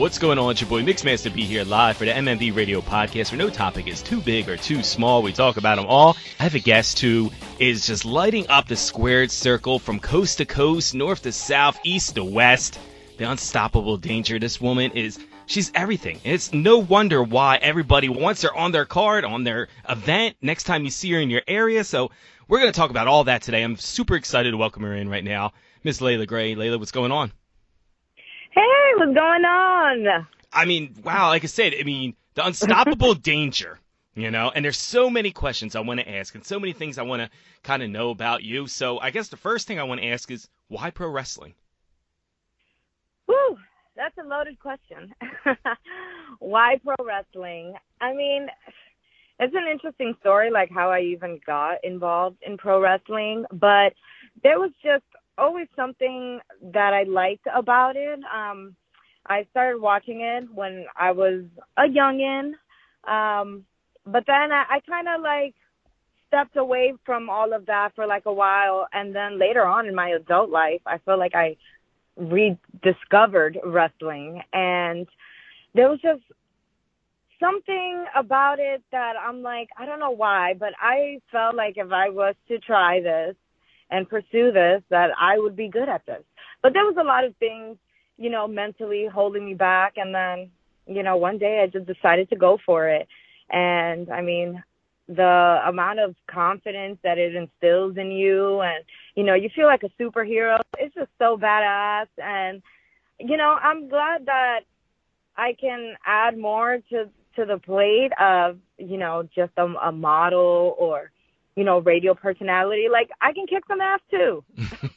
What's going on? It's your boy Mixmaster B here live for the MMB Radio Podcast where no topic is too big or too small. We talk about them all. I have a guest who is just lighting up the squared circle from coast to coast, north to south, east to west. The unstoppable danger. This woman is she's everything. It's no wonder why everybody wants her on their card, on their event, next time you see her in your area. So we're going to talk about all that today. I'm super excited to welcome her in right now. Miss Layla Gray. Layla, what's going on? Hey, what's going on? I mean, wow, like I said, I mean, the unstoppable danger, you know, and there's so many questions I want to ask and so many things I want to kind of know about you. So I guess the first thing I want to ask is why pro wrestling? Whew, that's a loaded question. why pro wrestling? I mean, it's an interesting story, like how I even got involved in pro wrestling, but there was just always something that I liked about it. Um, I started watching it when I was a youngin, um, but then I, I kind of like stepped away from all of that for like a while, and then later on in my adult life, I feel like I rediscovered wrestling, and there was just something about it that I'm like, I don't know why, but I felt like if I was to try this, and pursue this that I would be good at this. But there was a lot of things, you know, mentally holding me back and then, you know, one day I just decided to go for it. And I mean, the amount of confidence that it instills in you and you know, you feel like a superhero. It's just so badass and you know, I'm glad that I can add more to to the plate of, you know, just a, a model or you know, radio personality. Like I can kick some ass too.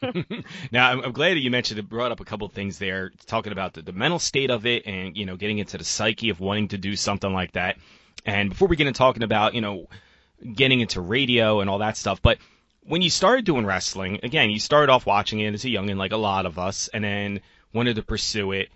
now I'm, I'm, glad that you mentioned it. Brought up a couple things there, talking about the, the mental state of it, and you know, getting into the psyche of wanting to do something like that. And before we get into talking about, you know, getting into radio and all that stuff, but when you started doing wrestling, again, you started off watching it as a youngin, like a lot of us, and then wanted to pursue it.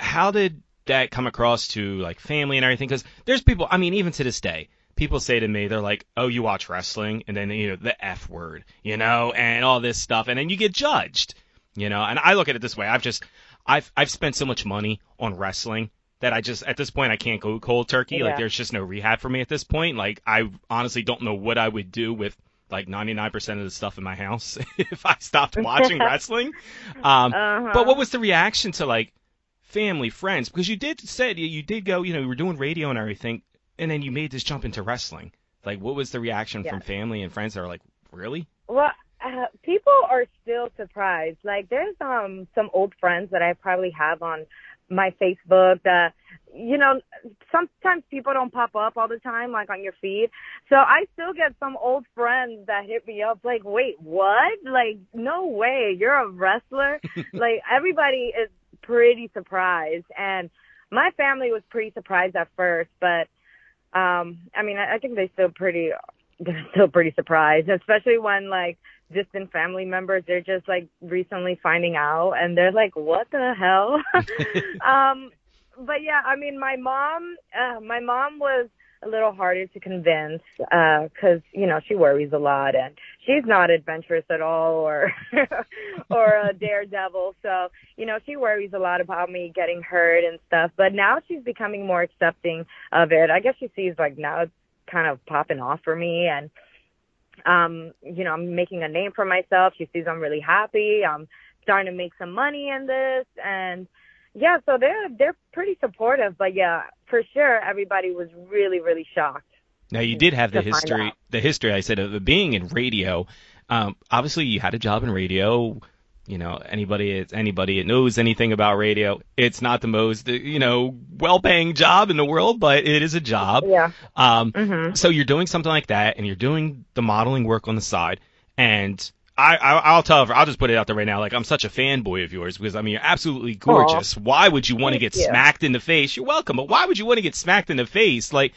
How did that come across to like family and everything? Because there's people, I mean, even to this day, people say to me, they're like, "Oh, you watch wrestling," and then you know the f word, you know, and all this stuff, and then you get judged, you know. And I look at it this way: I've just, I've, I've spent so much money on wrestling that I just, at this point, I can't go cold turkey. Yeah. Like, there's just no rehab for me at this point. Like, I honestly don't know what I would do with like 99% of the stuff in my house if I stopped watching wrestling. Um, uh-huh. But what was the reaction to like family, friends? Because you did said you did go, you know, you were doing radio and everything and then you made this jump into wrestling. Like, what was the reaction from family and friends that are like, really? Well, uh, people are still surprised. Like, there's um some old friends that I probably have on my Facebook that, you know, sometimes people don't pop up all the time, like on your feed. So I still get some old friends that hit me up, like, wait, what? Like, no way, you're a wrestler? like, everybody is pretty surprised. And my family was pretty surprised at first, but um, I mean, I, I think they still pretty, they're still pretty surprised, especially when like distant family members, they're just like recently finding out and they're like, what the hell? um, but yeah, I mean, my mom, uh, my mom was a little harder to convince, uh, cause, you know, she worries a lot and she's not adventurous at all or, or a daredevil. So, you know, she worries a lot about me getting hurt and stuff, but now she's becoming more accepting of it. I guess she sees like now it's kind of popping off for me and, um, you know, I'm making a name for myself. She sees I'm really happy. I'm starting to make some money in this and, yeah, so they're they're pretty supportive, but yeah, for sure everybody was really really shocked. Now you did have the history the history I said of being in radio. Um, obviously you had a job in radio. You know, anybody anybody that knows anything about radio, it's not the most you know well-paying job in the world, but it is a job. Yeah. Um, mm-hmm. So you're doing something like that, and you're doing the modeling work on the side, and I, I will tell her. I'll just put it out there right now. Like I'm such a fanboy of yours because I mean you're absolutely gorgeous. Aww. Why would you want to get you. smacked in the face? You're welcome, but why would you want to get smacked in the face? Like,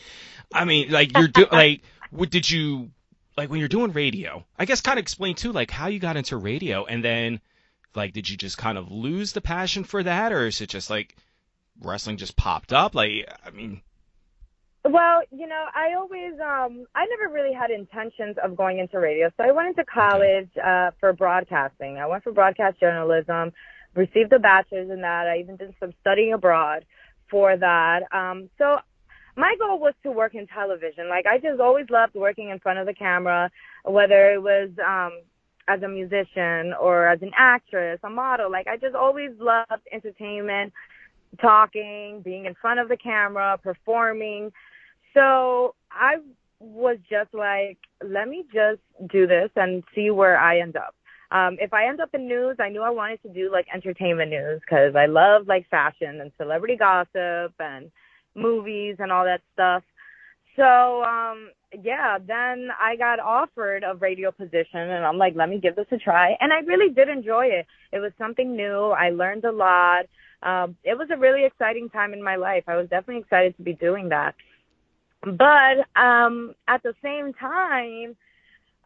I mean, like you're do- like, what did you like when you're doing radio? I guess kind of explain too, like how you got into radio, and then like did you just kind of lose the passion for that, or is it just like wrestling just popped up? Like, I mean. Well, you know, I always, um, I never really had intentions of going into radio. So I went into college uh, for broadcasting. I went for broadcast journalism, received a bachelor's in that. I even did some studying abroad for that. Um, so my goal was to work in television. Like I just always loved working in front of the camera, whether it was um, as a musician or as an actress, a model. Like I just always loved entertainment, talking, being in front of the camera, performing. So I was just like, let me just do this and see where I end up. Um, if I end up in news, I knew I wanted to do like entertainment news because I love like fashion and celebrity gossip and movies and all that stuff. So, um, yeah, then I got offered a radio position and I'm like, let me give this a try. And I really did enjoy it. It was something new. I learned a lot. Um, it was a really exciting time in my life. I was definitely excited to be doing that. But um, at the same time,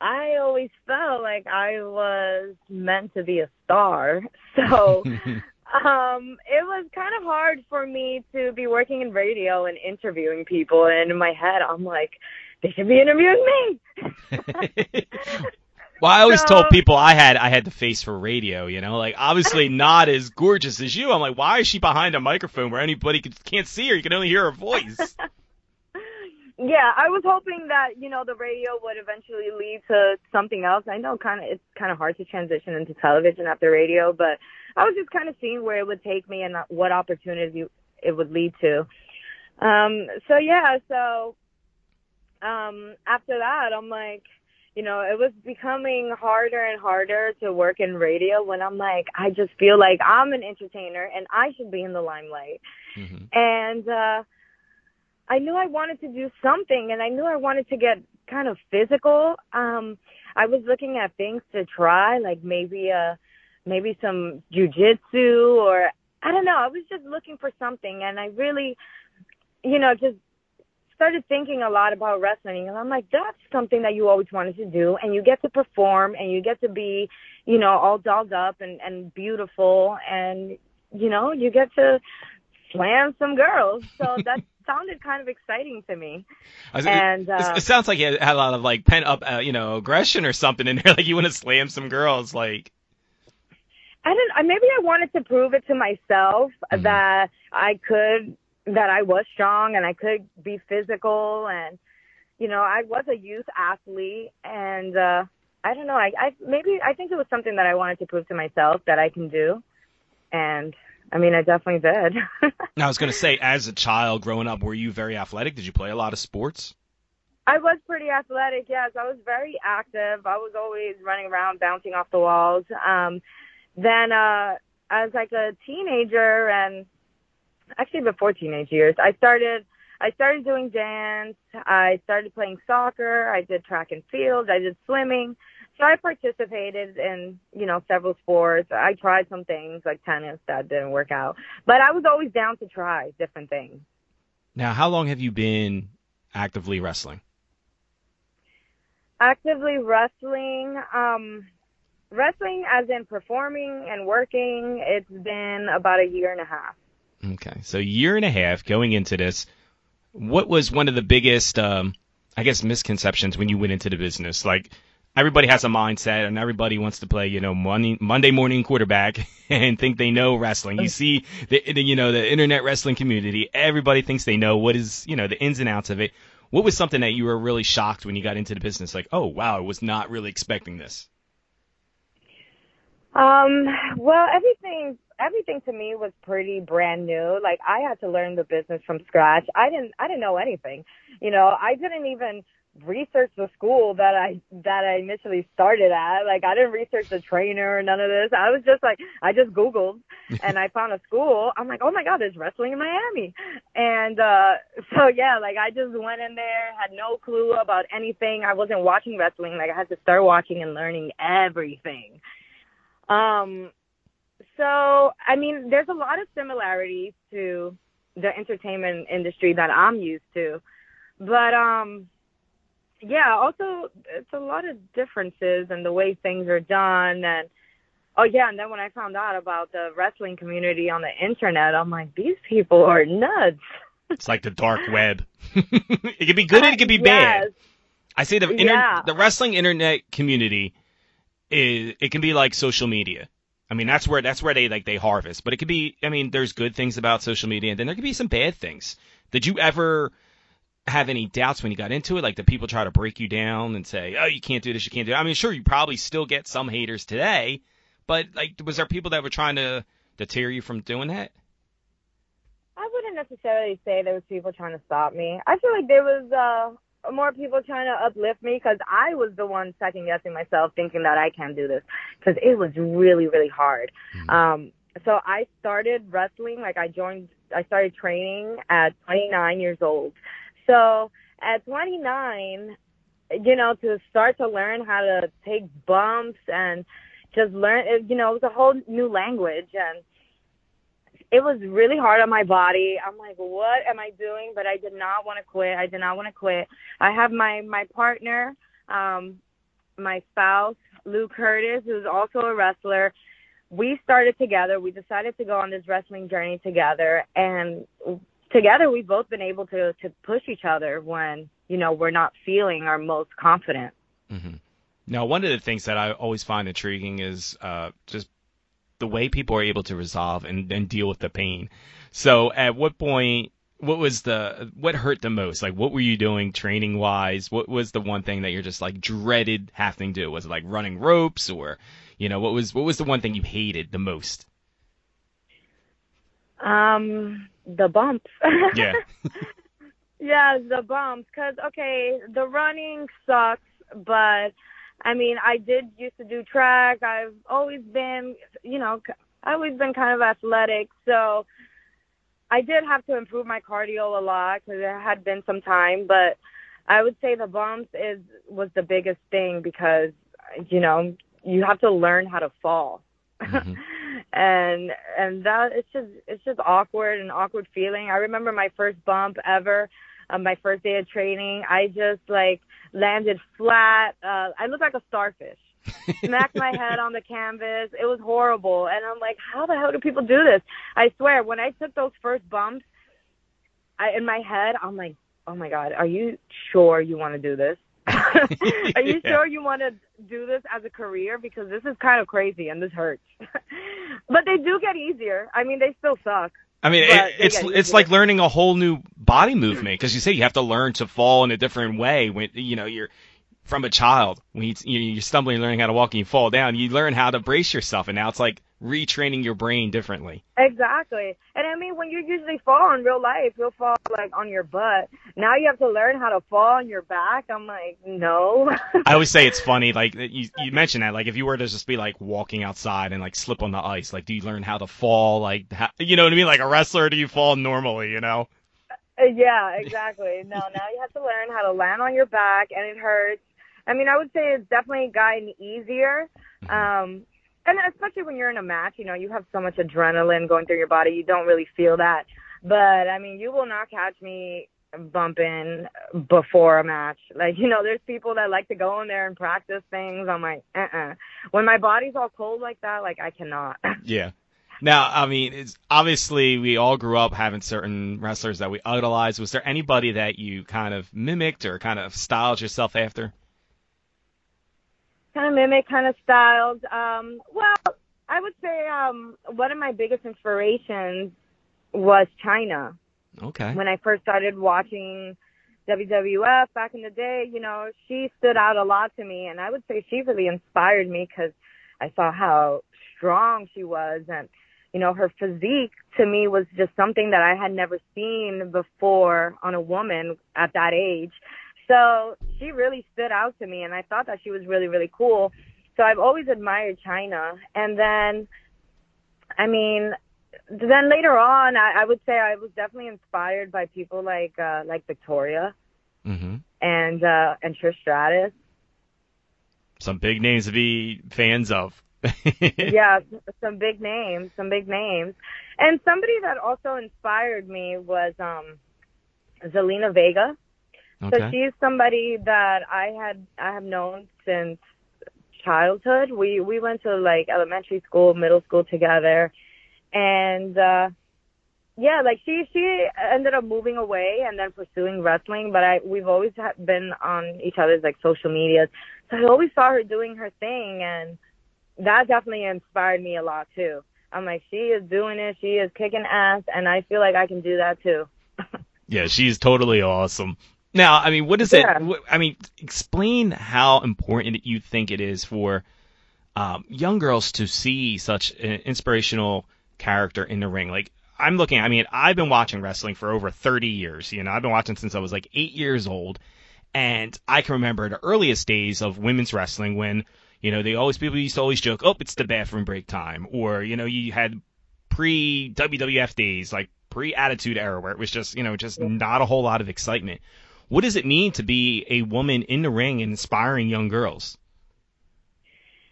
I always felt like I was meant to be a star. So um, it was kind of hard for me to be working in radio and interviewing people. And in my head, I'm like, they should be interviewing me. well, I always So- told people I had I had the face for radio. You know, like obviously not as gorgeous as you. I'm like, why is she behind a microphone where anybody could, can't see her? You can only hear her voice. Yeah, I was hoping that you know the radio would eventually lead to something else. I know kind of it's kind of hard to transition into television after radio, but I was just kind of seeing where it would take me and what opportunity it would lead to. Um, so yeah, so um, after that, I'm like, you know, it was becoming harder and harder to work in radio when I'm like, I just feel like I'm an entertainer and I should be in the limelight. hmm And uh I knew I wanted to do something and I knew I wanted to get kind of physical. Um I was looking at things to try, like maybe uh maybe some jujitsu or I don't know. I was just looking for something and I really you know, just started thinking a lot about wrestling and I'm like, that's something that you always wanted to do and you get to perform and you get to be, you know, all dolled up and, and beautiful and you know, you get to slam some girls. So that sounded kind of exciting to me. Was- And, it, uh, it sounds like you had a lot of like pent up, uh, you know, aggression or something in there. Like you want to slam some girls. Like, I don't. Maybe I wanted to prove it to myself Mhm. that I could, that I was strong and I could be physical and, you know, I was a youth athlete and uh I don't know. I, I maybe I think it was something that I wanted to prove to myself that I can do, and I mean I definitely did. I was gonna say, as a child growing up, were you very athletic? Did you play a lot of sports? I was pretty athletic, yes. I was very active. I was always running around, bouncing off the walls. Um, then, uh, as like a teenager and actually before teenage years, I started, I started doing dance. I started playing soccer. I did track and field. I did swimming. So I participated in, you know, several sports. I tried some things like tennis that didn't work out, but I was always down to try different things. Now, how long have you been actively wrestling? actively wrestling um wrestling as in performing and working it's been about a year and a half Okay, so year and a half going into this. What was one of the biggest, um, I guess, misconceptions when you went into the business? Like everybody has a mindset, and everybody wants to play, you know, Monday, Monday morning quarterback and think they know wrestling. You see the, the, you know, the internet wrestling community. Everybody thinks they know what is, you know, the ins and outs of it. What was something that you were really shocked when you got into the business? Like, oh wow, I was not really expecting this. um well everything everything to me was pretty brand new like i had to learn the business from scratch i didn't i didn't know anything you know i didn't even research the school that i that i initially started at like i didn't research the trainer or none of this i was just like i just googled and I found a school. I'm like, oh my god, there's wrestling in Miami, and uh so yeah, like I just went in there, had no clue about anything. I wasn't watching wrestling. Like I had to start watching and learning everything. Um, so I mean, there's a lot of similarities to the entertainment industry that I'm used to, but um. Yeah, also it's a lot of differences in the way things are done and Oh yeah, and then when I found out about the wrestling community on the internet, I'm like, these people are nuts. It's like the dark web. it could be good and it could be bad. I say the inter- Yeah. the wrestling internet community is it can be like social media. I mean, that's where that's where they like they harvest. But it could be. I mean, there's good things about social media, and then there could be some bad things. Did you ever have any doubts when you got into it? Like, the people try to break you down and say, "Oh, you can't do this, you can't do." It. I mean, sure, you probably still get some haters today, but like, was there people that were trying to deter you from doing that? I wouldn't necessarily say there was people trying to stop me. I feel like there was uh, more people trying to uplift me because I was the one second guessing myself, thinking that I can't do this because it was really, really hard. Mm-hmm. Um, so I started wrestling, like I joined, I started training at 29 years old. So at 29, you know, to start to learn how to take bumps and just learn, you know, it was a whole new language and it was really hard on my body. I'm like, what am I doing? But I did not want to quit. I did not want to quit. I have my my partner, um, my spouse, Lou Curtis, who's also a wrestler. We started together. We decided to go on this wrestling journey together, and together we've both been able to to push each other when you know we're not feeling our most confident. Mm-hmm. Now, one of the things that I always find intriguing is uh, just the way people are able to resolve and, and deal with the pain. So at what point what was the what hurt the most? Like what were you doing training wise? What was the one thing that you're just like dreaded having to do? Was it like running ropes or you know, what was what was the one thing you hated the most? Um the bumps. Yeah. yeah, the bumps cuz okay, the running sucks, but I mean, I did used to do track. I've always been, you know, I've always been kind of athletic. So I did have to improve my cardio a lot because it had been some time. But I would say the bumps is was the biggest thing because, you know, you have to learn how to fall. Mm-hmm. and and that it's just it's just awkward and awkward feeling. I remember my first bump ever um, my first day of training. I just like landed flat. Uh, I looked like a starfish. Smacked my head on the canvas. It was horrible. And I'm like, how the hell do people do this? I swear, when I took those first bumps, I, in my head, I'm like, oh my God, are you sure you want to do this? Are you yeah. sure you want to do this as a career? Because this is kind of crazy and this hurts. but they do get easier. I mean, they still suck. I mean, it, it's it's like learning a whole new body movement because you say you have to learn to fall in a different way when you know you're from a child when you, you're stumbling, learning how to walk, and you fall down. You learn how to brace yourself, and now it's like retraining your brain differently. Exactly. And I mean, when you usually fall in real life, you'll fall like on your butt. Now you have to learn how to fall on your back. I'm like, no. I always say it's funny. Like you, you mentioned that. Like if you were to just be like walking outside and like slip on the ice, like do you learn how to fall? Like, how, you know what I mean? Like a wrestler, do you fall normally? You know? Uh, yeah, exactly. No, now you have to learn how to land on your back, and it hurts. I mean, I would say it's definitely gotten easier. Um, and especially when you're in a match, you know, you have so much adrenaline going through your body, you don't really feel that. But I mean, you will not catch me bumping before a match. Like, you know, there's people that like to go in there and practice things. I'm like, uh uh-uh. uh When my body's all cold like that, like I cannot. Yeah. Now, I mean, it's obviously we all grew up having certain wrestlers that we idolized. Was there anybody that you kind of mimicked or kind of styled yourself after? Kind of mimic, kind of styled. Um, well, I would say um, one of my biggest inspirations was Chyna. Okay. When I first started watching WWF back in the day, you know, she stood out a lot to me, and I would say she really inspired me because I saw how strong she was, and you know, her physique to me was just something that I had never seen before on a woman at that age. So she really stood out to me, and I thought that she was really, really cool. So I've always admired Chyna. And then, I mean, then later on, I, I would say I was definitely inspired by people like uh, like Victoria mm-hmm. and uh, and Trish Stratus. Some big names to be fans of. yeah, some big names, some big names, and somebody that also inspired me was um, Zelina Vega. Okay. So she's somebody that I had I have known since childhood. We we went to like elementary school, middle school together, and uh yeah, like she she ended up moving away and then pursuing wrestling. But I we've always been on each other's like social medias, so I always saw her doing her thing, and that definitely inspired me a lot too. I'm like, she is doing it, she is kicking ass, and I feel like I can do that too. yeah, she's totally awesome. Now, I mean, what is yeah. it? I mean, explain how important you think it is for um, young girls to see such an inspirational character in the ring. Like, I'm looking, I mean, I've been watching wrestling for over 30 years. You know, I've been watching since I was like eight years old. And I can remember the earliest days of women's wrestling when, you know, they always, people used to always joke, oh, it's the bathroom break time. Or, you know, you had pre WWF days, like pre Attitude Era, where it was just, you know, just not a whole lot of excitement. What does it mean to be a woman in the ring and inspiring young girls?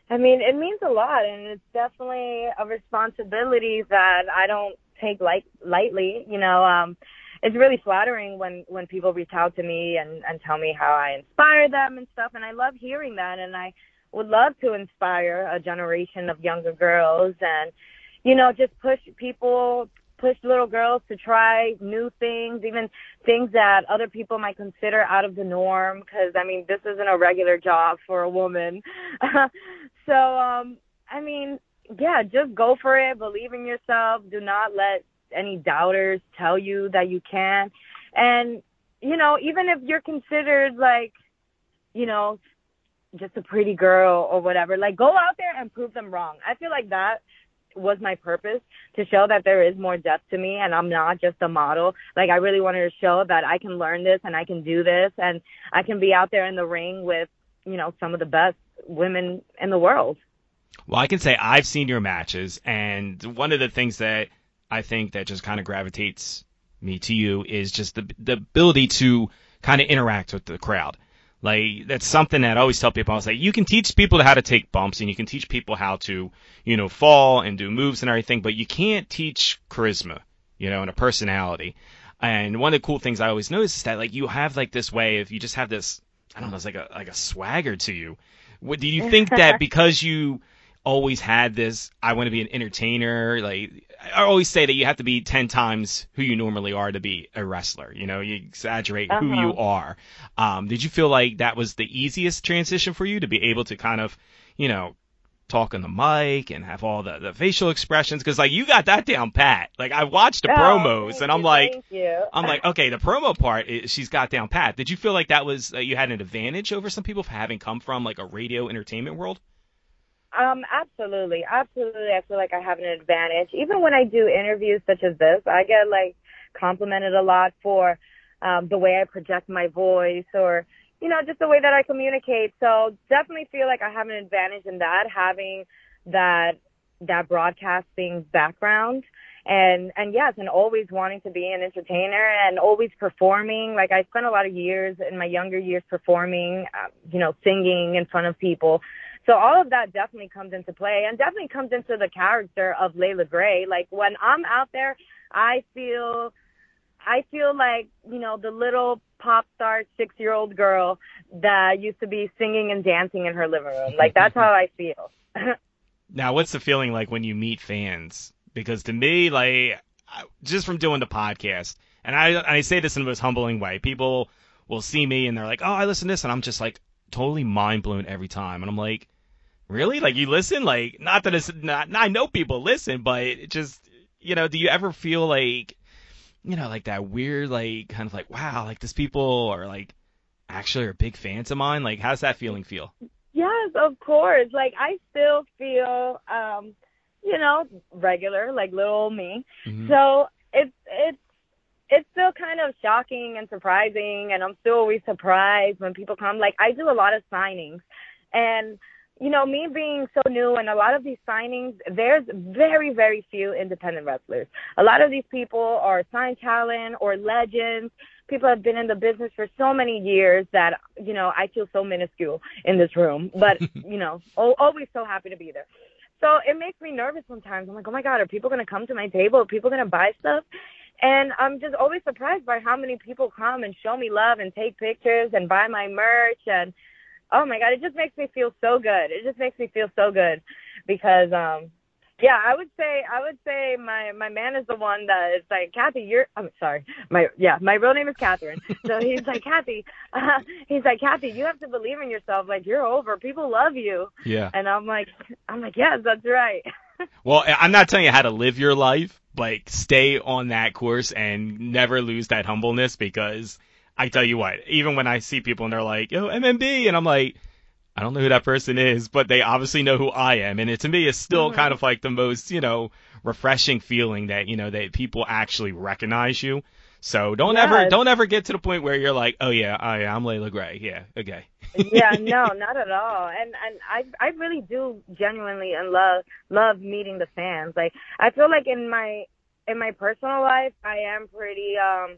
I mean, it means a lot, and it's definitely a responsibility that I don't take light lightly. You know, um, it's really flattering when when people reach out to me and and tell me how I inspire them and stuff, and I love hearing that, and I would love to inspire a generation of younger girls and you know just push people push little girls to try new things, even things that other people might consider out of the norm. Because I mean, this isn't a regular job for a woman. so, um, I mean, yeah, just go for it. Believe in yourself. Do not let any doubters tell you that you can't. And you know, even if you're considered like, you know, just a pretty girl or whatever, like go out there and prove them wrong. I feel like that was my purpose to show that there is more depth to me and I'm not just a model. Like I really wanted to show that I can learn this and I can do this and I can be out there in the ring with, you know, some of the best women in the world. Well, I can say I've seen your matches and one of the things that I think that just kind of gravitates me to you is just the the ability to kind of interact with the crowd. Like that's something that I always tell people. I was like, you can teach people how to take bumps and you can teach people how to, you know, fall and do moves and everything, but you can't teach charisma, you know, and a personality. And one of the cool things I always notice is that like you have like this way of you just have this, I don't know, it's like a like a swagger to you. What do you think that because you always had this I want to be an entertainer. Like I always say that you have to be 10 times who you normally are to be a wrestler. You know, you exaggerate uh-huh. who you uh-huh. are. Um, did you feel like that was the easiest transition for you to be able to kind of, you know, talk on the mic and have all the, the facial expressions because like you got that down pat like i watched the oh, promos and i'm you, like i'm like okay the promo part is, she's got down pat did you feel like that was uh, you had an advantage over some people for having come from like a radio entertainment world um, absolutely, absolutely. I feel like I have an advantage. Even when I do interviews such as this, I get like complimented a lot for um, the way I project my voice or you know just the way that I communicate. So definitely feel like I have an advantage in that having that that broadcasting background and and yes and always wanting to be an entertainer and always performing like i spent a lot of years in my younger years performing uh, you know singing in front of people so all of that definitely comes into play and definitely comes into the character of Layla Gray. Like when I'm out there, I feel, I feel like, you know, the little pop star six year old girl that used to be singing and dancing in her living room. Like that's how I feel. now, what's the feeling like when you meet fans? Because to me, like, just from doing the podcast, and I, I say this in the most humbling way, people will see me and they're like, oh, I listen to this. And I'm just like, totally mind blown every time. And I'm like, really? Like you listen? Like not that it's not. I know people listen, but it just you know, do you ever feel like you know, like that weird, like kind of like wow, like these people are like actually are big fans of mine? Like how's that feeling feel? Yes, of course. Like I still feel, um, you know, regular, like little me. Mm-hmm. So it's it's it's still kind of shocking and surprising and I'm still always surprised when people come. Like I do a lot of signings and you know, me being so new and a lot of these signings, there's very, very few independent wrestlers. A lot of these people are signed talent or legends. People have been in the business for so many years that, you know, I feel so minuscule in this room, but, you know, always so happy to be there. So it makes me nervous sometimes. I'm like, oh my God, are people going to come to my table? Are people going to buy stuff? And I'm just always surprised by how many people come and show me love and take pictures and buy my merch and, oh my god, it just makes me feel so good. It just makes me feel so good because um Yeah, I would say I would say my my man is the one that is like Kathy. You're I'm sorry. My yeah, my real name is Catherine. So he's like Kathy. Uh, he's like Kathy. You have to believe in yourself. Like you're over. People love you. Yeah. And I'm like I'm like yes, that's right. Well, I'm not telling you how to live your life, but stay on that course and never lose that humbleness because I tell you what, even when I see people and they're like, "Yo, MMB," and I'm like, I don't know who that person is, but they obviously know who I am, and it to me is still Mhm. kind of like the most, you know, refreshing feeling that you know that people actually recognize you. So don't ever don't ever get to the point where you're like, oh yeah, yeah I'm Layla Gray, yeah, okay. yeah, no, not at all. And and I I really do genuinely and love love meeting the fans. Like I feel like in my in my personal life I am pretty um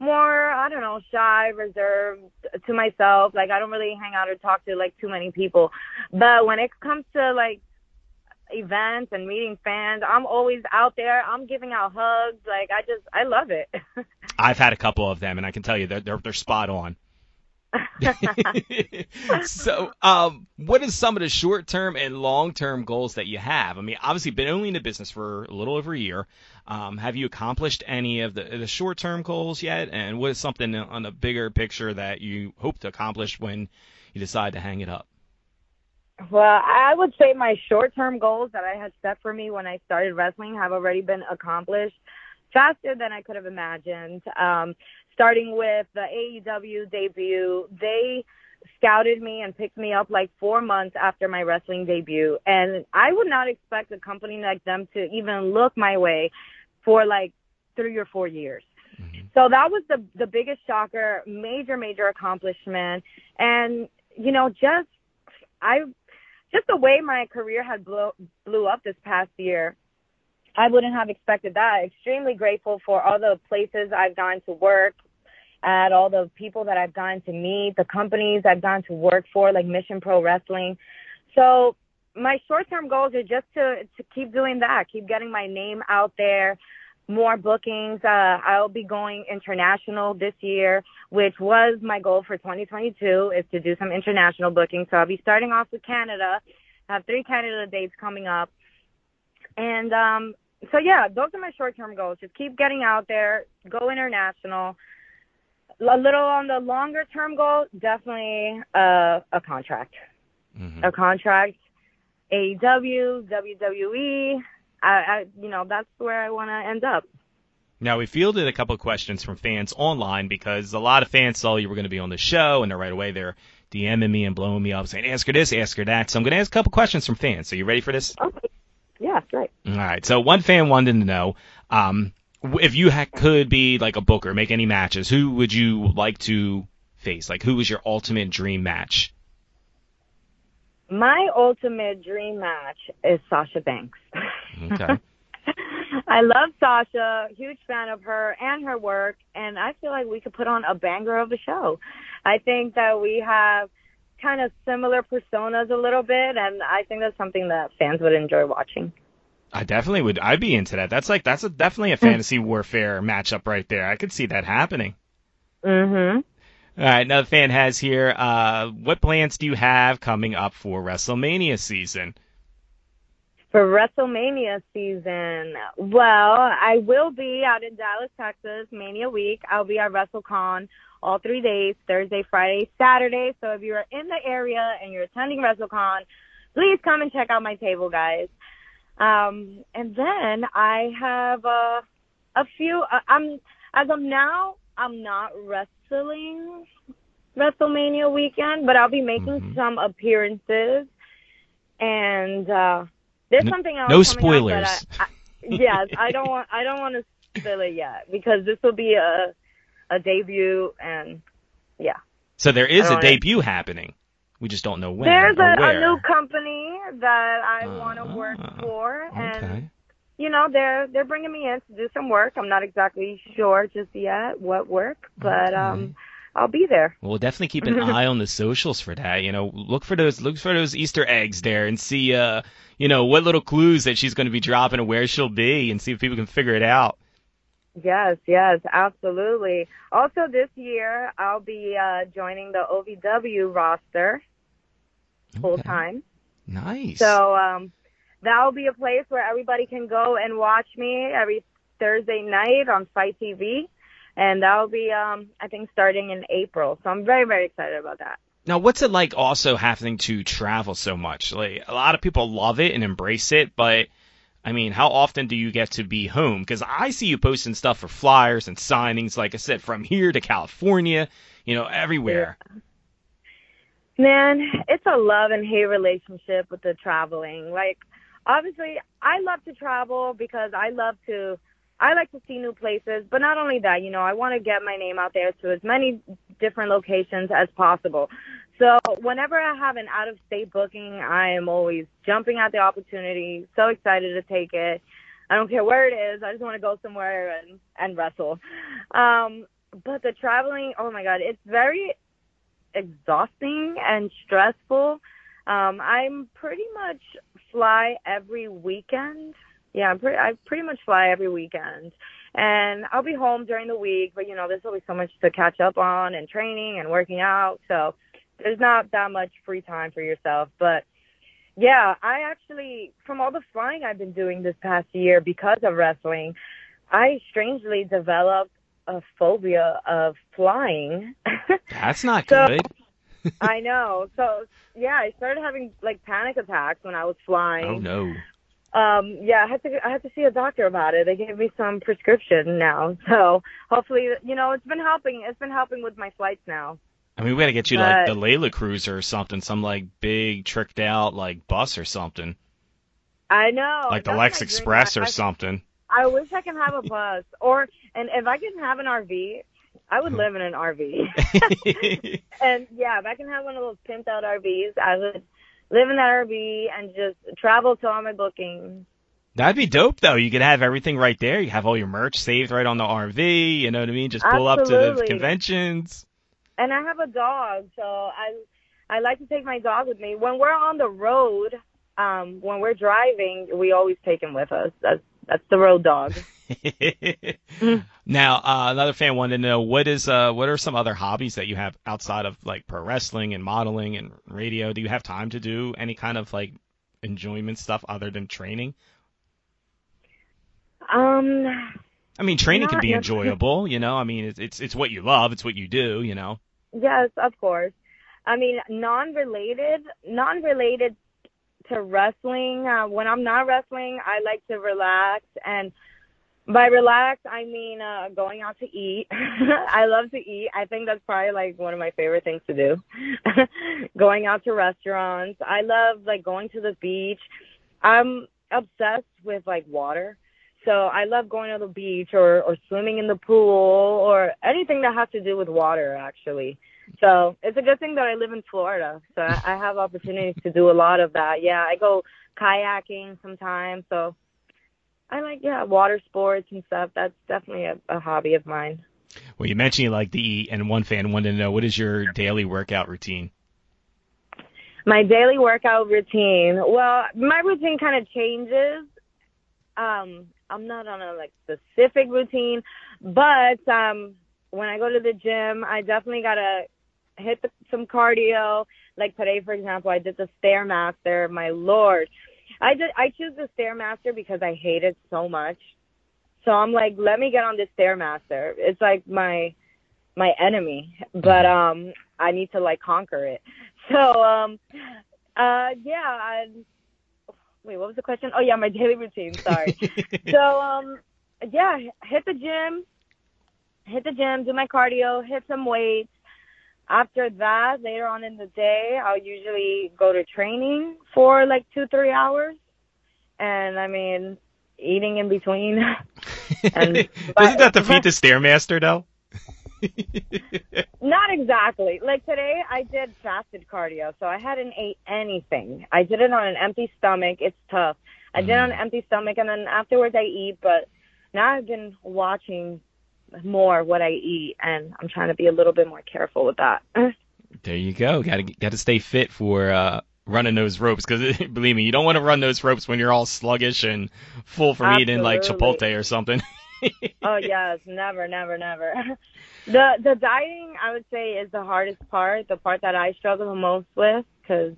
more I don't know, shy, reserved to myself. Like I don't really hang out or talk to like too many people. But when it comes to like events and meeting fans, I'm always out there. I'm giving out hugs. Like I just I love it. I've had a couple of them, and I can tell you they're they're, they're spot on. so, um, what is some of the short-term and long-term goals that you have? I mean, obviously, been only in the business for a little over a year. Um, have you accomplished any of the, the short-term goals yet? And what is something on a bigger picture that you hope to accomplish when you decide to hang it up? Well, I would say my short term goals that I had set for me when I started wrestling have already been accomplished faster than I could have imagined. Um, starting with the AEW debut, they scouted me and picked me up like four months after my wrestling debut. And I would not expect a company like them to even look my way for like three or four years. Mhm. So that was the the biggest shocker, major major accomplishment, and you know just I just the way my career had blew blew up this past year. I wouldn't have expected that. Extremely grateful for all the places I've gone to work at, all the people that I've gone to meet, the companies I've gone to work for, like Mission Pro Wrestling. So my short term goals are just to to keep doing that, keep getting my name out there, more bookings. Uh, I'll be going international this year, which was my goal for 2022 is to do some international bookings. So I'll be starting off with Canada. I have three Canada dates coming up. And um so yeah, those are my short-term goals. Just keep getting out there, go international. A little on the longer-term goal, definitely uh, a contract Mhm. a contract, AEW, WWE. I, I, you know, that's where I want to end up. Now we fielded a couple of questions from fans online because a lot of fans saw you were going to be on the show, and they're right away they're DMing me and blowing me up saying, "Ask her this, ask her that." So I'm going to ask a couple questions from fans. Are you ready for this? Okay. Yeah, right. All right. So one fan wanted to know um, if you ha- could be like a booker, make any matches. Who would you like to face? Like, who was your ultimate dream match? My ultimate dream match is Sasha Banks. Okay. I love Sasha, huge fan of her and her work, and I feel like we could put on a banger of a show. I think that we have kind of similar personas a little bit, and I think that's something that fans would enjoy watching. I definitely would. I'd be into that. That's like that's a, definitely a fantasy warfare matchup right there. I could see that happening. Mhm. All right, another fan has here. Uh, what plans do you have coming up for WrestleMania season? For WrestleMania season, well, I will be out in Dallas, Texas, Mania week. I'll be at WrestleCon all three days, Thursday, Friday, Saturday. So if you're in the area and you're attending WrestleCon, please come and check out my table, guys. Um, and then I have uh, a few. Uh, I'm as of now, I'm not wrestling WrestleMania weekend, but I'll be making Mhm. some appearances. And uh, there's No- something else. no coming up that spoilers. I, I, yes, I don't want. I don't want to spill it yet because this will be a a debut, and yeah. So there is a don't know. debut happening. We just don't know when There's a, a new company that I want to work Ah, for, and Okay. you know they're they're bringing me in to do some work. I'm not exactly sure just yet what work, but Okay. um, I'll be there. Well, we'll definitely keep an eye on the socials for that. You know, look for those look for those Easter eggs there and see uh you know what little clues that she's going to be dropping and where she'll be and see if people can figure it out. Yes, yes, absolutely. Also, this year I'll be uh, joining the OVW roster full Okay. time. Nice. So um, that'll be a place where everybody can go and watch me every Thursday night on FITE TV. And that'll be, um, I think, starting in April. So I'm very, very excited about that. Now, what's it like also having to travel so much? Like, a lot of people love it and embrace it, but I mean, how often do you get to be home? Because I see you posting stuff for flyers and signings, like I said, from here to California, you know, everywhere. Man, it's a love and hate relationship with the traveling. Like, obviously, I love to travel because I love to, I like to see new places. But not only that, you know, I want to get my name out there to as many different locations as possible. So whenever I have an out of state booking, I am always jumping at the opportunity, so excited to take it. I don't care where it is. I just want to go somewhere and and wrestle. Um, but the traveling, oh my god, it's very exhausting and stressful. Um, I'm pretty much fly every weekend. Yeah, I'm pretty, I pretty much fly every weekend. And I'll be home during the week, but you know, there's always so much to catch up on and training and working out. So there's not that much free time for yourself. But yeah, I actually, from all the flying I've been doing this past year because of wrestling, I strangely developed a phobia of flying. That's not so, good. I know. So yeah, I started having like panic attacks when I was flying. Oh no. Um, yeah, I had to I had to see a doctor about it. They gave me some prescription now. So hopefully, you know, it's been helping. It's been helping with my flights now. I mean, we gotta get you but, like the Layla Cruiser or something, some like big tricked out like bus or something. I know. Like the Lex Express or I, something. I wish I could have a bus, or and if I can have an RV, I would uh-huh. live in an RV. and yeah, if I can have one of those pimped out RVs, I would live in that RV and just travel to all my bookings. That'd be dope though. You could have everything right there. You have all your merch saved right on the RV. You know what I mean? Just pull Absolutely. up to the conventions. And I have a dog, so I I like to take my dog with me when we're on the road. Um, when we're driving, we always take him with us. That's that's the road dog. now, uh, another fan wanted to know what is uh, what are some other hobbies that you have outside of like pro wrestling and modeling and radio? Do you have time to do any kind of like enjoyment stuff other than training? Um, I mean, training can be enjoyable, you know. I mean, it's it's it's what you love, it's what you do, you know. Yes, of course. I mean, non-related, non-related to wrestling. Uh, when I'm not wrestling, I like to relax, and by relax, I mean uh, going out to eat. I love to eat. I think that's probably like one of my favorite things to do. going out to restaurants. I love like going to the beach. I'm obsessed with like water. So I love going to the beach or, or swimming in the pool or anything that has to do with water actually. So it's a good thing that I live in Florida. So I have opportunities to do a lot of that. Yeah, I go kayaking sometimes. So I like, yeah, water sports and stuff. That's definitely a, a hobby of mine. Well, you mentioned you like to eat, and one fan wanted to know what is your daily workout routine? My daily workout routine. Well, my routine kind of changes. Um, I'm not on a like specific routine, but um, when I go to the gym, I definitely gotta hit the, some cardio. Like today, for example, I did the stairmaster. My lord, I did. I choose the stairmaster because I hate it so much. So I'm like, let me get on this stairmaster. It's like my my enemy, but um, I need to like conquer it. So um, uh, yeah, I wait, what was the question? Oh yeah, my daily routine. Sorry. so um, yeah, hit the gym, hit the gym, do my cardio, hit some weights. After that, later on in the day, I'll usually go to training for like two, three hours. And I mean, eating in between. and, but, Doesn't that defeat the Stairmaster though? Not exactly. Like today, I did fasted cardio, so I hadn't ate anything. I did it on an empty stomach. It's tough. I did it on an mm. empty stomach, and then afterwards I eat. But now I've been watching more what I eat, and I'm trying to be a little bit more careful with that. there you go. Got to got to stay fit for uh, running those ropes because believe me, you don't want to run those ropes when you're all sluggish and full from Absolutely. eating like Chipotle or something. Oh yes, never, never, never. The the dieting I would say is the hardest part, the part that I struggle the most with, because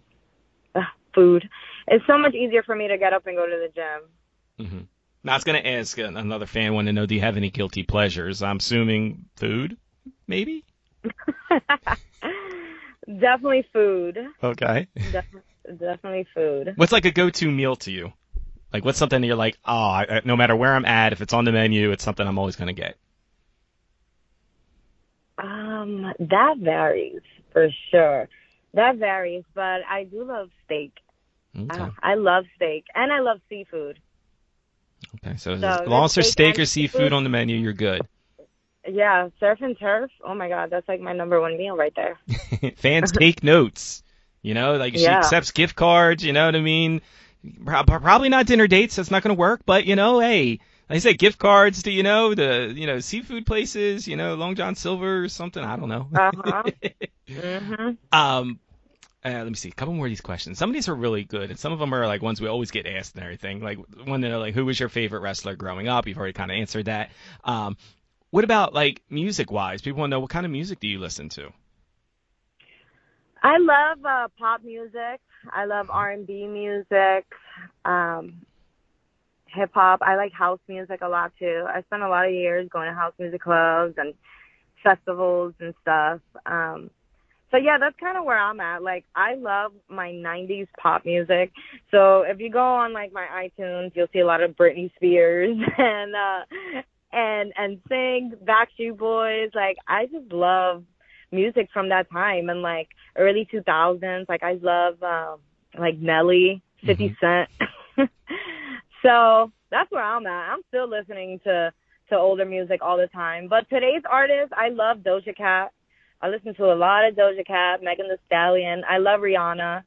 food. It's so much easier for me to get up and go to the gym. Mm-hmm. Now I was going to ask another fan wanted to know, do you have any guilty pleasures? I'm assuming food, maybe. definitely food. Okay. Def- definitely food. What's like a go-to meal to you? Like what's something that you're like, oh, I, no matter where I'm at, if it's on the menu, it's something I'm always going to get. Um, that varies for sure. That varies, but I do love steak. Okay. Uh, I love steak and I love seafood. Okay, so, So, as long as there's steak steak or seafood seafood. on the menu, you're good. Yeah, surf and turf. Oh my god, that's like my number one meal right there. Fans take notes. You know, like she Yeah. accepts gift cards. You know what I mean? Pro- Probably not dinner dates. That's not going to work. But you know, hey, like I said, gift cards to you know the you know seafood places. You know, Long John Silver or something. I don't know. Uh-huh. Mhm. Um, uh, let me see. A couple more of these questions. Some of these are really good, and some of them are like ones we always get asked and everything. Like one that are like, who was your favorite wrestler growing up? You've already kind of answered that. Um, what about like music wise? People want to know what kind of music do you listen to? I love uh, pop music. I love R&B music, um, hip hop. I like house music a lot too. I spent a lot of years going to house music clubs and festivals and stuff. Um, so yeah, that's kind of where I'm at. Like I love my 90s pop music. So if you go on like my iTunes, you'll see a lot of Britney Spears and uh and and sing Backstreet Boys. Like I just love music from that time and like early 2000s. Like I love um like Nelly, 50 Cent. so that's where I'm at. I'm still listening to to older music all the time. But today's artists, I love Doja Cat. I listen to a lot of Doja Cat, Megan Thee Stallion. I love Rihanna.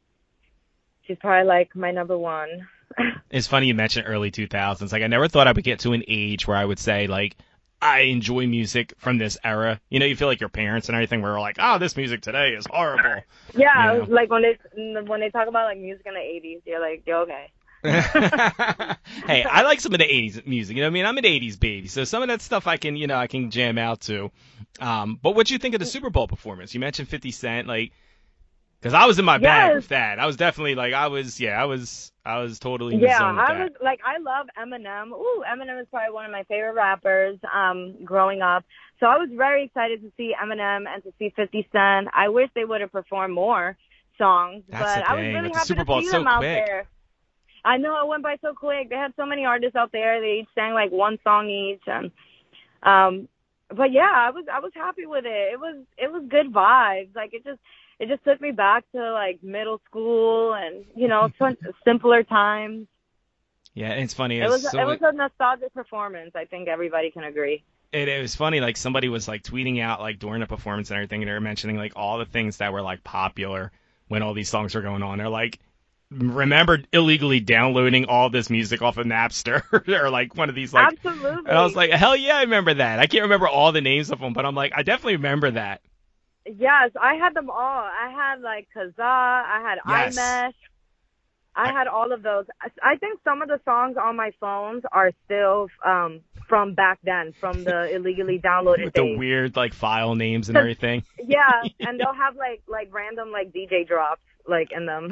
She's probably like my number one. It's funny you mentioned early 2000s. Like I never thought I would get to an age where I would say like I enjoy music from this era. You know, you feel like your parents and everything were like, "Oh, this music today is horrible." yeah, You know. like when they when they talk about like music in the 80s, you're like, you're okay. hey, I like some of the 80s music. You know what I mean? I'm an 80s baby, so some of that stuff I can, you know, I can jam out to. Um, but what do you think of the Super Bowl performance? You mentioned 50 Cent, like, because I was in my bag Yes. with that. I was definitely like, I was, yeah, I was, I was totally in the Yeah, I was like, I love Eminem. Ooh, Eminem is probably one of my favorite rappers um, growing up. So I was very excited to see Eminem and to see 50 Cent. I wish they would have performed more songs, That's but I was really the happy Super to see so them out quick. there. I know it went by so quick. They had so many artists out there. They each sang like one song each, and um, but yeah, I was I was happy with it. It was it was good vibes. Like it just it just took me back to like middle school and you know simpler times. Yeah, it's funny. It was so it was a nostalgic performance. I think everybody can agree. it, it was funny. Like somebody was like tweeting out like during the performance and everything, and they were mentioning like all the things that were like popular when all these songs were going on. They're like, remember illegally downloading all this music off of Napster or like one of these like. Absolutely. And I was like, hell yeah, I remember that. I can't remember all the names of them, but I'm like, I definitely remember that. Yes, I had them all. I had like Kazaa. I had Yes. iMesh. I had all of those. I- think some of the songs on my phones are still um from back then, from the illegally downloaded With the weird like file names and everything. Yeah, and they'll have like like random like DJ drops like in them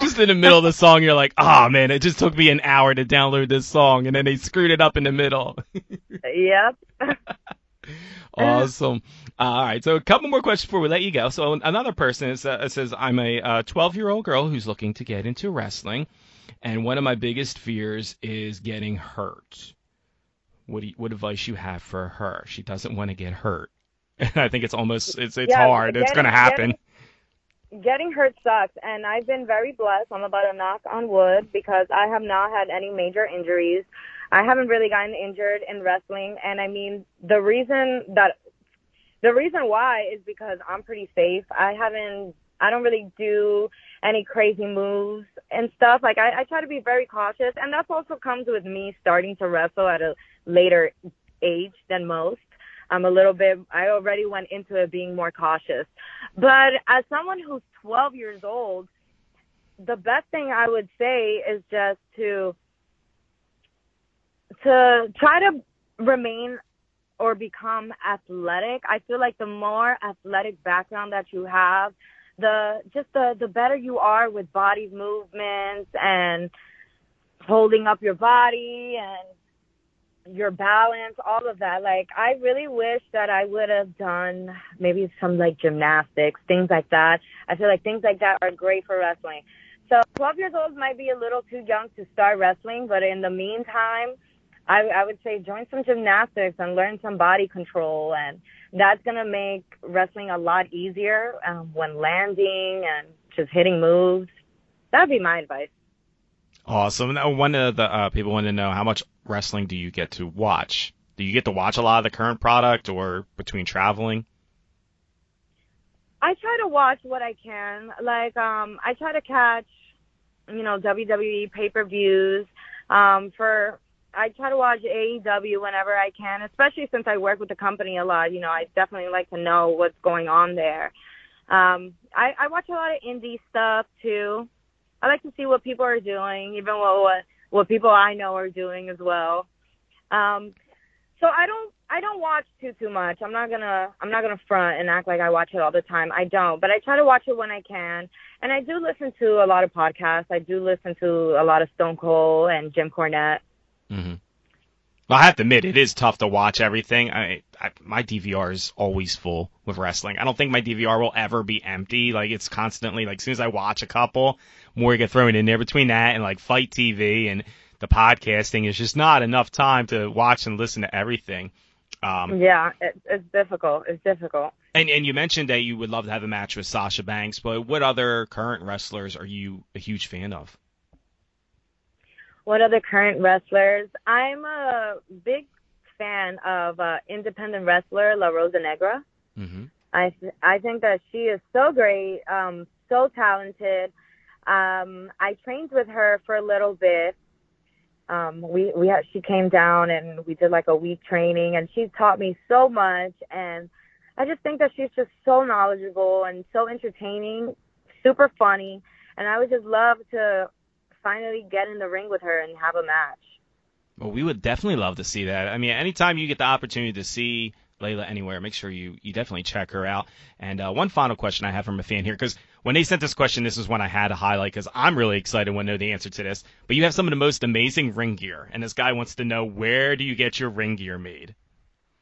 just in the middle of the song, you're like, oh man, it just took me an hour to download this song, and then they screwed it up in the middle. yep. Awesome. Uh, all right, so a couple more questions before we let you go. So another person is, uh, says, I'm a uh, 12 year old girl who's looking to get into wrestling, and one of my biggest fears is getting hurt. What do you, what advice you have for her? She doesn't want to get hurt. I think it's almost it's it's Yeah, hard. It's gonna happen. getting hurt sucks and I've been very blessed. I'm about to knock on wood because I have not had any major injuries. I haven't really gotten injured in wrestling and I mean the reason that the reason why is because I'm pretty safe. I haven't I don't really do any crazy moves and stuff. Like I, I try to be very cautious and that's also comes with me starting to wrestle at a later age than most. I'm a little bit I already went into it being more cautious. But as someone who's 12 years old, the best thing I would say is just to to try to remain or become athletic. I feel like the more athletic background that you have, the just the the better you are with body movements and holding up your body and your balance, all of that. Like I really wish that I would have done maybe some like gymnastics, things like that. I feel like things like that are great for wrestling. So 12 years old might be a little too young to start wrestling, but in the meantime, I, I would say join some gymnastics and learn some body control, and that's gonna make wrestling a lot easier um, when landing and just hitting moves. That'd be my advice. Awesome. Now, one of the uh, people want to know how much wrestling do you get to watch? Do you get to watch a lot of the current product, or between traveling? I try to watch what I can. Like, um, I try to catch, you know, WWE pay per views. Um, for I try to watch AEW whenever I can, especially since I work with the company a lot. You know, I definitely like to know what's going on there. Um, I, I watch a lot of indie stuff too. I like to see what people are doing, even what what, what people I know are doing as well. Um, so I don't I don't watch too too much. I'm not gonna I'm not gonna front and act like I watch it all the time. I don't, but I try to watch it when I can. And I do listen to a lot of podcasts. I do listen to a lot of Stone Cold and Jim Cornette. Mm-hmm. Well, I have to admit, it is tough to watch everything. I, I, my DVR is always full with wrestling. I don't think my DVR will ever be empty. Like it's constantly like as soon as I watch a couple, more get thrown in there. Between that and like FITE TV and the podcasting, is just not enough time to watch and listen to everything. Um, yeah, it, it's difficult. It's difficult. And and you mentioned that you would love to have a match with Sasha Banks, but what other current wrestlers are you a huge fan of? What other current wrestlers? I'm a big fan of uh, independent wrestler La Rosa Negra. Mm-hmm. I th- I think that she is so great, um, so talented. Um, I trained with her for a little bit. Um, we we had, she came down and we did like a week training, and she taught me so much. And I just think that she's just so knowledgeable and so entertaining, super funny. And I would just love to finally get in the ring with her and have a match. Well, we would definitely love to see that. I mean, anytime you get the opportunity to see Layla anywhere, make sure you you definitely check her out. And uh, one final question I have from a fan here, because when they sent this question, this is one I had to highlight because I'm really excited to know the answer to this. But you have some of the most amazing ring gear, and this guy wants to know where do you get your ring gear made?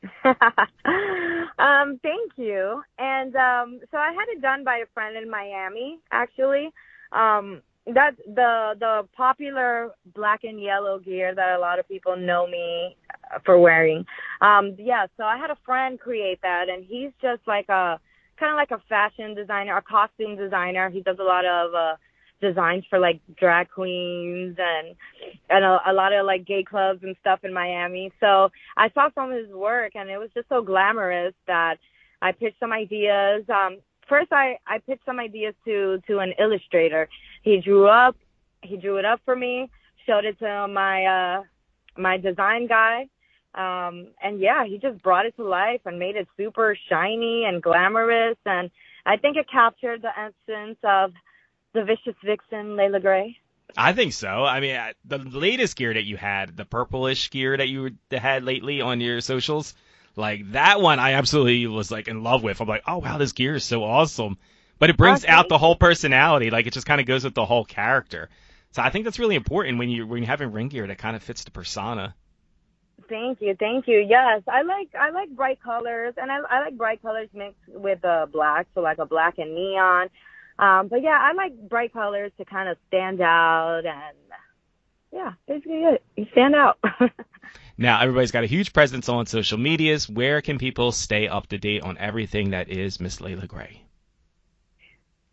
um, thank you. And um, so I had it done by a friend in Miami, actually. Um, that's the the popular black and yellow gear that a lot of people know me for wearing. Um yeah, so I had a friend create that and he's just like a kind of like a fashion designer, a costume designer. He does a lot of uh designs for like drag queens and and a, a lot of like gay clubs and stuff in Miami. So I saw some of his work and it was just so glamorous that I pitched some ideas. Um first I I pitched some ideas to to an illustrator. He drew up he drew it up for me, showed it to my uh my design guy. Um and yeah, he just brought it to life and made it super shiny and glamorous and I think it captured the essence of the vicious vixen Layla Gray. I think so. I mean, the latest gear that you had, the purplish gear that you had lately on your socials, like that one, I absolutely was like in love with. I'm like, oh wow, this gear is so awesome. But it brings okay. out the whole personality. Like it just kind of goes with the whole character. So I think that's really important when you when you're having ring gear that kind of fits the persona. Thank you, thank you. Yes, I like I like bright colors, and I I like bright colors mixed with uh, black, so like a black and neon. Um, but yeah, I like bright colors to kind of stand out, and yeah, basically it. You stand out. Now, everybody's got a huge presence on social medias. Where can people stay up to date on everything that is Miss Layla Gray?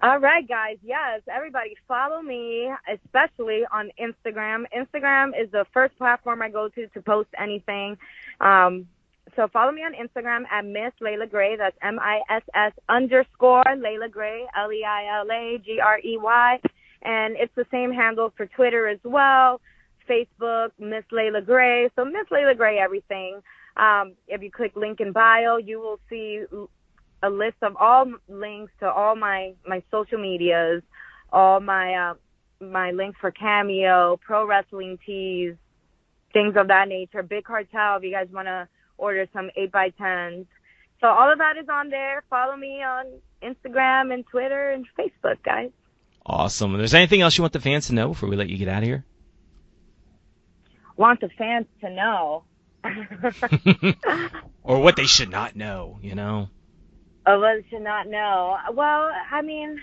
All right, guys. Yes, everybody follow me, especially on Instagram. Instagram is the first platform I go to to post anything. Um, so follow me on Instagram at Miss Layla Gray. That's M-I-S-S underscore Layla Gray, L-E-I-L-A-G-R-E-Y. And it's the same handle for Twitter as well. Facebook, Miss Layla Gray. So Miss Layla Gray, everything. Um, if you click link in bio, you will see a list of all links to all my my social medias, all my uh, my links for Cameo, Pro Wrestling Tees, things of that nature. Big Cartel, if you guys want to order some eight by tens, So all of that is on there. Follow me on Instagram and Twitter and Facebook, guys. Awesome. If there's anything else you want the fans to know before we let you get out of here? Want the fans to know. or what they should not know, you know? They should not know. Well, I mean,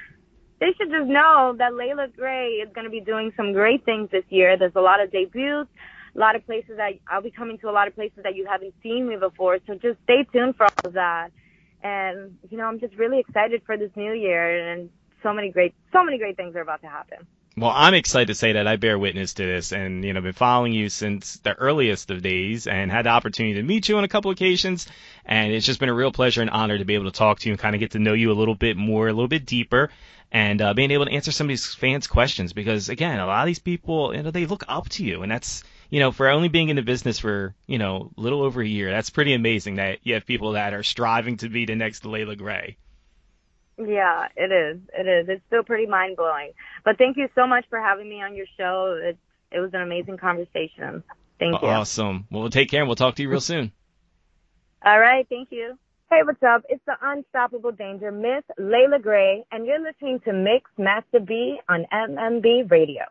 they should just know that Layla Gray is going to be doing some great things this year. There's a lot of debuts, a lot of places that I'll be coming to a lot of places that you haven't seen me before. So just stay tuned for all of that. And, you know, I'm just really excited for this new year and so many great, so many great things are about to happen. Well, I'm excited to say that I bear witness to this and, you know, been following you since the earliest of days and had the opportunity to meet you on a couple occasions. And it's just been a real pleasure and honor to be able to talk to you and kind of get to know you a little bit more, a little bit deeper and uh, being able to answer some of these fans' questions because, again, a lot of these people, you know, they look up to you and that's, you know, for only being in the business for, you know, a little over a year, that's pretty amazing that you have people that are striving to be the next Layla Gray. Yeah, it is. It is. It's still pretty mind blowing. But thank you so much for having me on your show. It it was an amazing conversation. Thank you. Awesome. Well, we'll take care and we'll talk to you real soon. All right. Thank you. Hey, what's up? It's the Unstoppable Danger Miss Layla Gray, and you're listening to Mix Master B on MMB Radio.